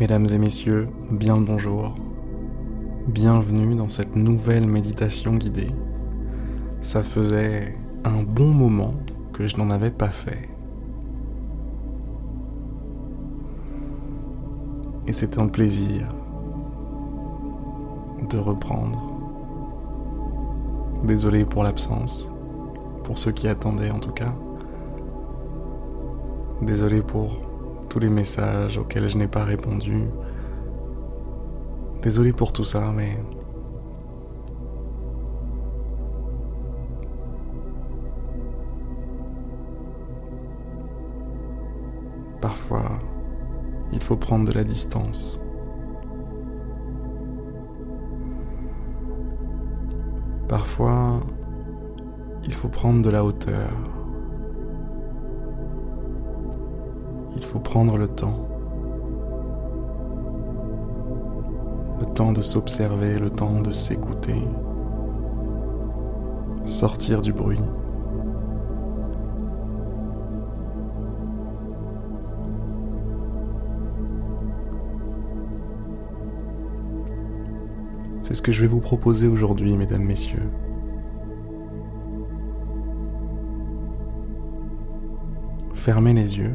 Mesdames et messieurs, bien le bonjour. Bienvenue dans cette nouvelle méditation guidée. Ça faisait un bon moment que je n'en avais pas fait. Et c'est un plaisir de reprendre. Désolé pour l'absence, pour ceux qui attendaient en tout cas. Désolé pour tous les messages auxquels je n'ai pas répondu. Désolé pour tout ça, mais... Parfois, il faut prendre de la distance. Parfois, il faut prendre de la hauteur. Faut prendre le temps. Le temps de s'observer, le temps de s'écouter. Sortir du bruit. C'est ce que je vais vous proposer aujourd'hui, mesdames, messieurs. Fermez les yeux.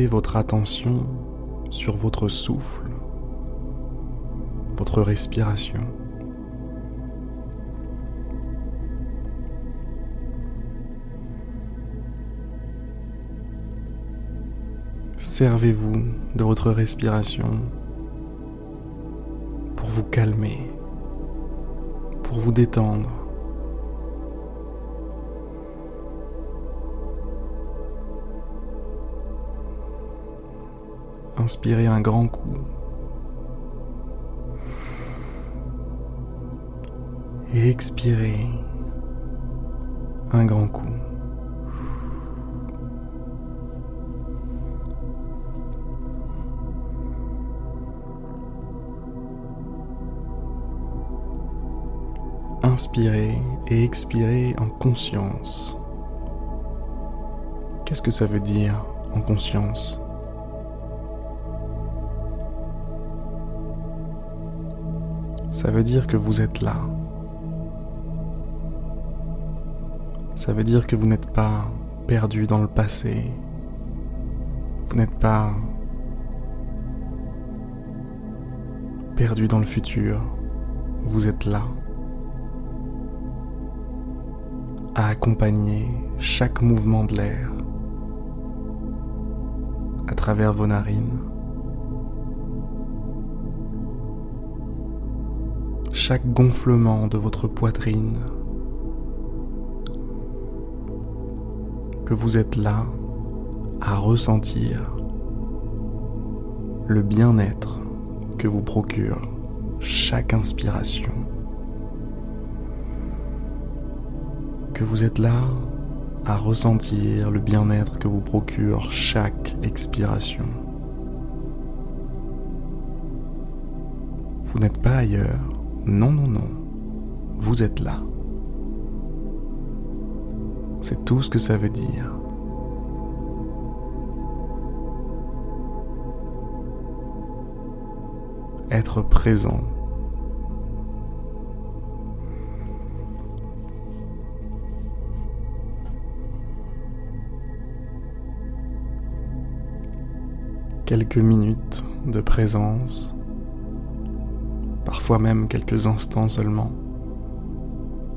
Votre attention sur votre souffle, votre respiration. Servez-vous de votre respiration pour vous calmer, pour vous détendre. Inspirez un grand coup. Et expirez un grand coup. Inspirez et expirez en conscience. Qu'est-ce que ça veut dire en conscience? Ça veut dire que vous êtes là. Ça veut dire que vous n'êtes pas perdu dans le passé. Vous n'êtes pas perdu dans le futur. Vous êtes là. À accompagner chaque mouvement de l'air à travers vos narines. Chaque gonflement de votre poitrine, que vous êtes là à ressentir le bien-être que vous procure chaque inspiration, que vous êtes là à ressentir le bien-être que vous procure chaque expiration. Vous n'êtes pas ailleurs, non, non, non. Vous êtes là. C'est tout ce que ça veut dire. Être présent. Quelques minutes de présence parfois même quelques instants seulement,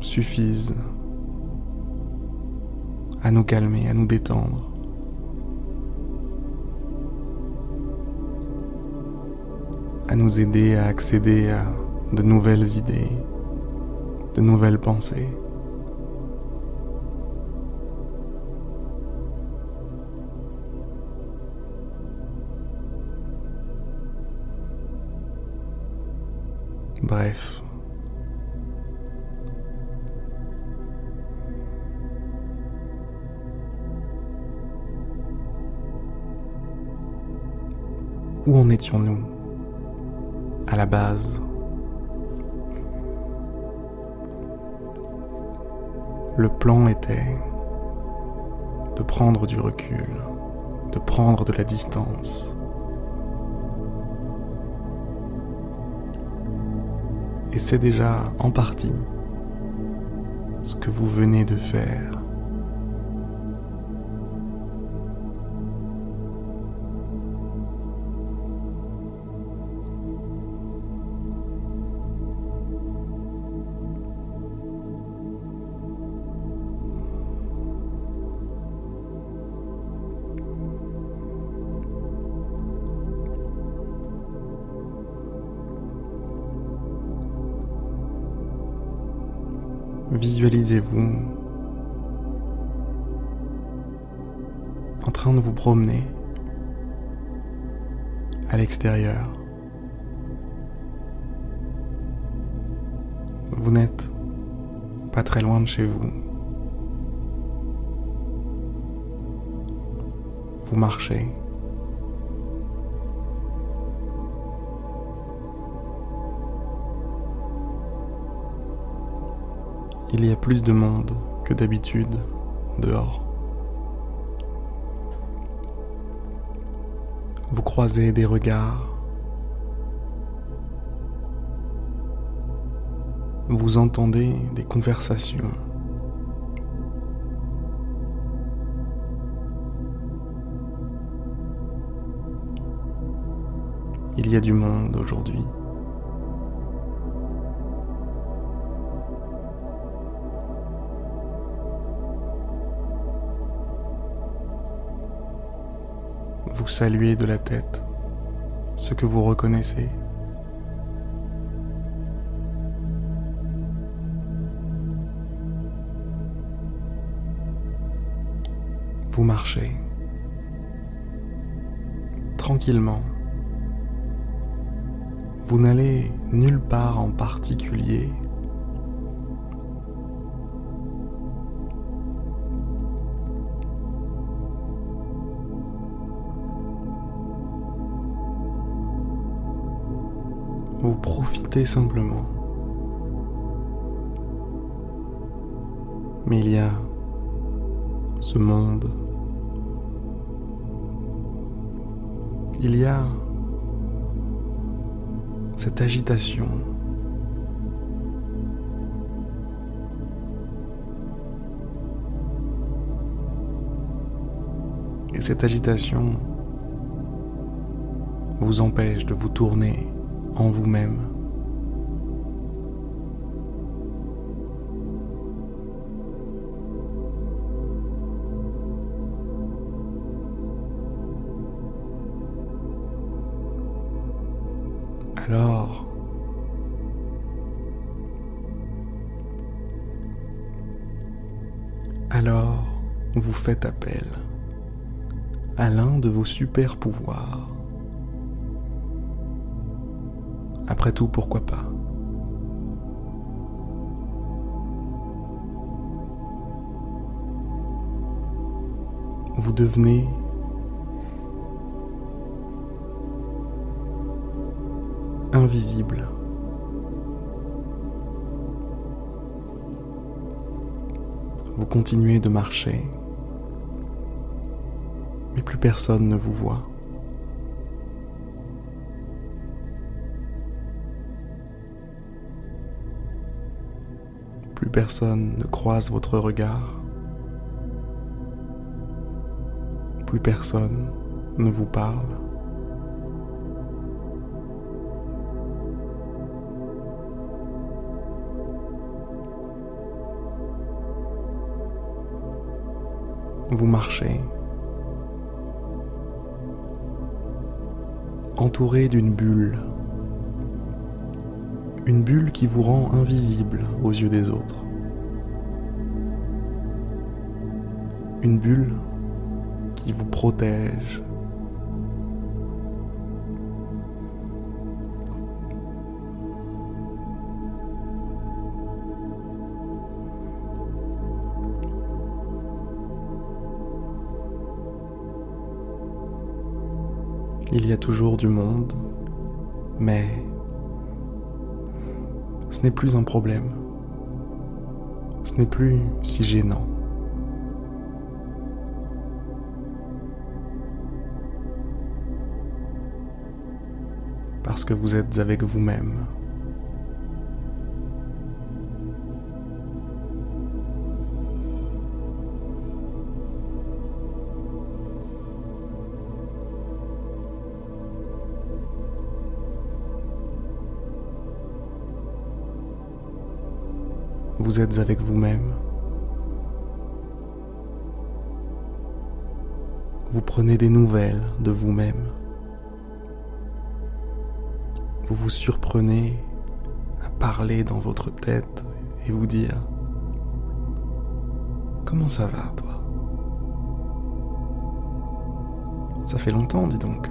suffisent à nous calmer, à nous détendre. à nous aider à accéder à de nouvelles idées, de nouvelles pensées. Bref. Où en étions-nous à la base? Le plan était de prendre du recul, de prendre de la distance. Et c'est déjà en partie ce que vous venez de faire. Visualisez-vous en train de vous promener à l'extérieur. Vous n'êtes pas très loin de chez vous. Vous marchez. Il y a plus de monde que d'habitude dehors. Vous croisez des regards. Vous entendez des conversations. Il y a du monde aujourd'hui. Vous saluez de la tête ce que vous reconnaissez. Vous marchez tranquillement. Vous n'allez nulle part en particulier Vous profitez simplement. Mais il y a ce monde. Il y a cette agitation. Et cette agitation vous empêche de vous tourner en vous-même. Faites appel à l'un de vos super pouvoirs. Après tout, pourquoi pas? Vous devenez invisible. Vous continuez de marcher, plus personne ne vous voit. Plus personne ne croise votre regard. Plus personne ne vous parle. Vous marchez, entouré d'une bulle une bulle qui vous rend invisible aux yeux des autres. Une bulle qui vous protège. Il y a toujours du monde, mais ce n'est plus un problème. Ce n'est plus si gênant. Parce que vous êtes avec vous-même. Vous êtes avec vous-même. Vous prenez des nouvelles de vous-même. Vous vous surprenez à parler dans votre tête et vous dire Comment ça va, toi? Ça fait longtemps, dis donc.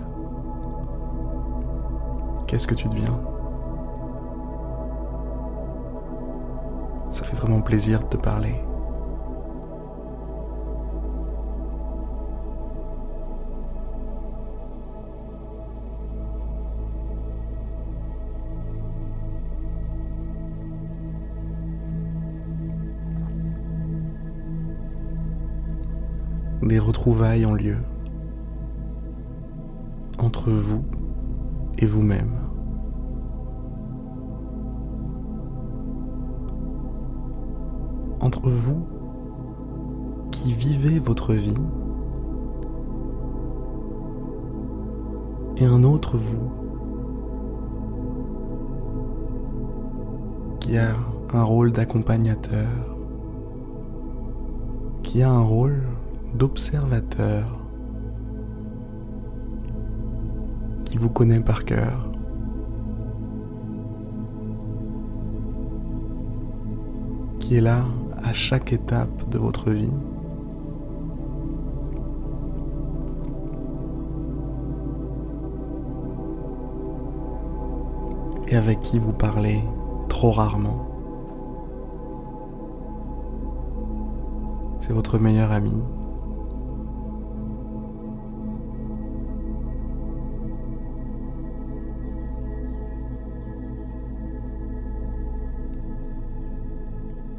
Qu'est-ce que tu deviens? Vraiment plaisir de te parler. Des retrouvailles ont lieu entre vous et vous-même. Entre vous qui vivez votre vie et un autre vous qui a un rôle d'accompagnateur, qui a un rôle d'observateur, qui vous connaît par cœur. qui est là à chaque étape de votre vie. Et avec qui vous parlez trop rarement. C'est votre meilleur ami.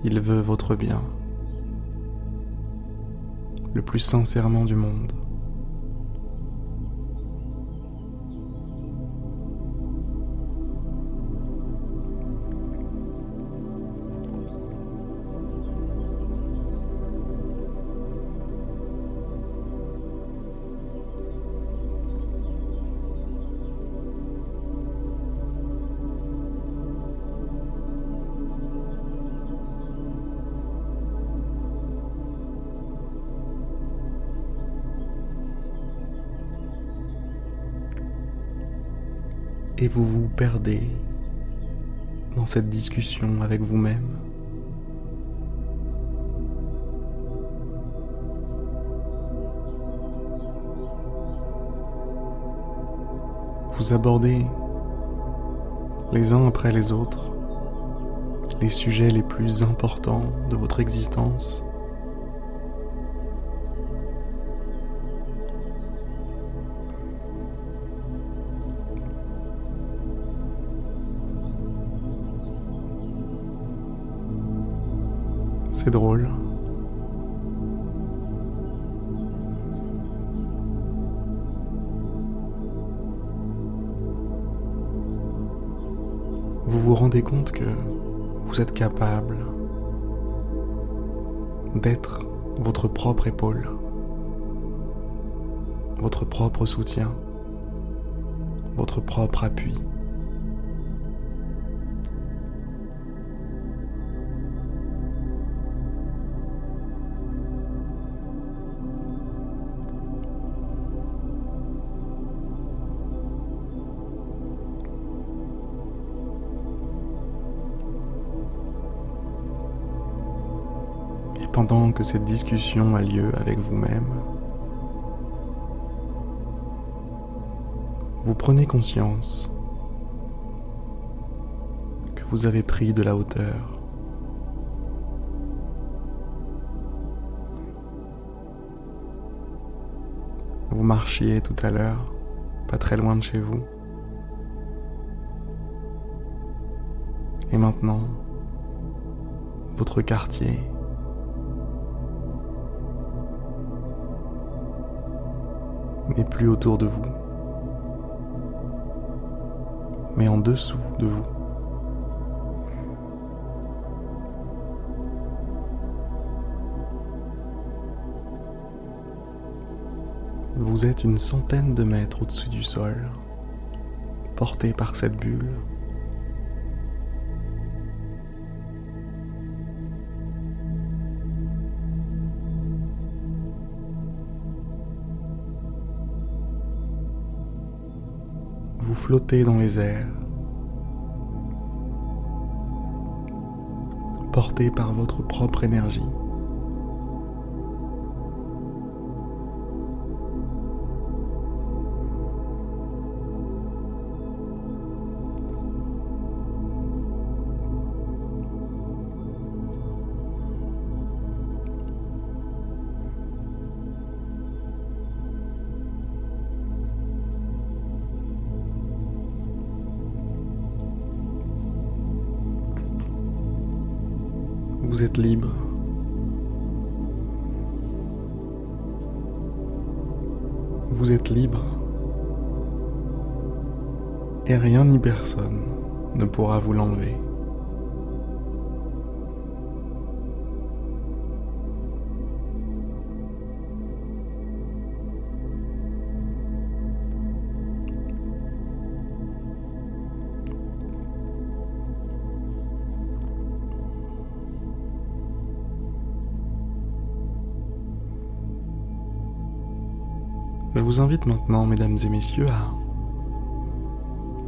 Il veut votre bien, le plus sincèrement du monde. Et vous vous perdez dans cette discussion avec vous-même. Vous abordez les uns après les autres les sujets les plus importants de votre existence. C'est drôle. Vous vous rendez compte que vous êtes capable d'être votre propre épaule, votre propre soutien, votre propre appui. Pendant que cette discussion a lieu avec vous-même, vous prenez conscience que vous avez pris de la hauteur. Vous marchiez tout à l'heure, pas très loin de chez vous. Et maintenant, votre quartier. N'est plus autour de vous, mais en dessous de vous. Vous êtes une centaine de mètres au-dessus du sol, porté par cette bulle. Vous flottez dans les airs, porté par votre propre énergie. Vous êtes libre. Vous êtes libre. Et rien ni personne ne pourra vous l'enlever. Vous invite maintenant, mesdames et messieurs, à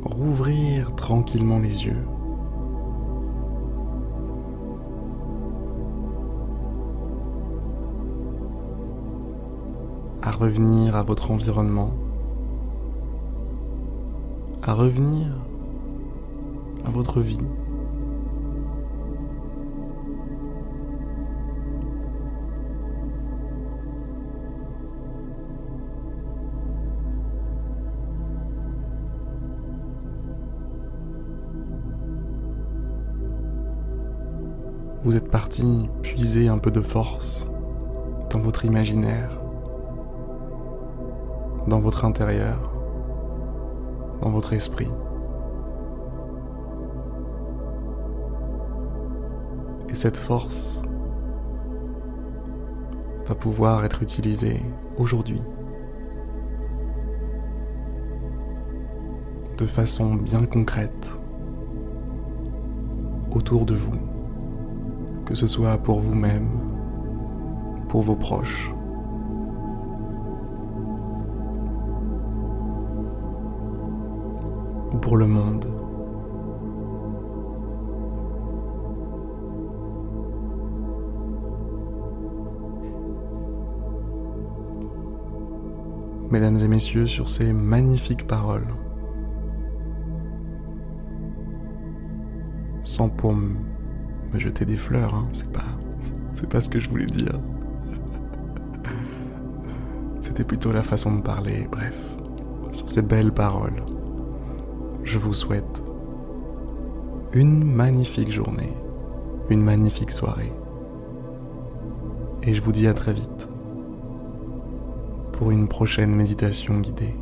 rouvrir tranquillement les yeux. à revenir à votre environnement, à revenir à votre vie. Vous êtes parti puiser un peu de force dans votre imaginaire, dans votre intérieur, dans votre esprit. Et cette force va pouvoir être utilisée aujourd'hui de façon bien concrète autour de vous que ce soit pour vous-même, pour vos proches. ou pour le monde. Mesdames et messieurs, sur ces magnifiques paroles, sans paume me jeter des fleurs, hein. c'est pas, c'est pas ce que je voulais dire. C'était plutôt la façon de parler, bref. Sur ces belles paroles, je vous souhaite une magnifique journée, une magnifique soirée. Et je vous dis à très vite pour une prochaine méditation guidée.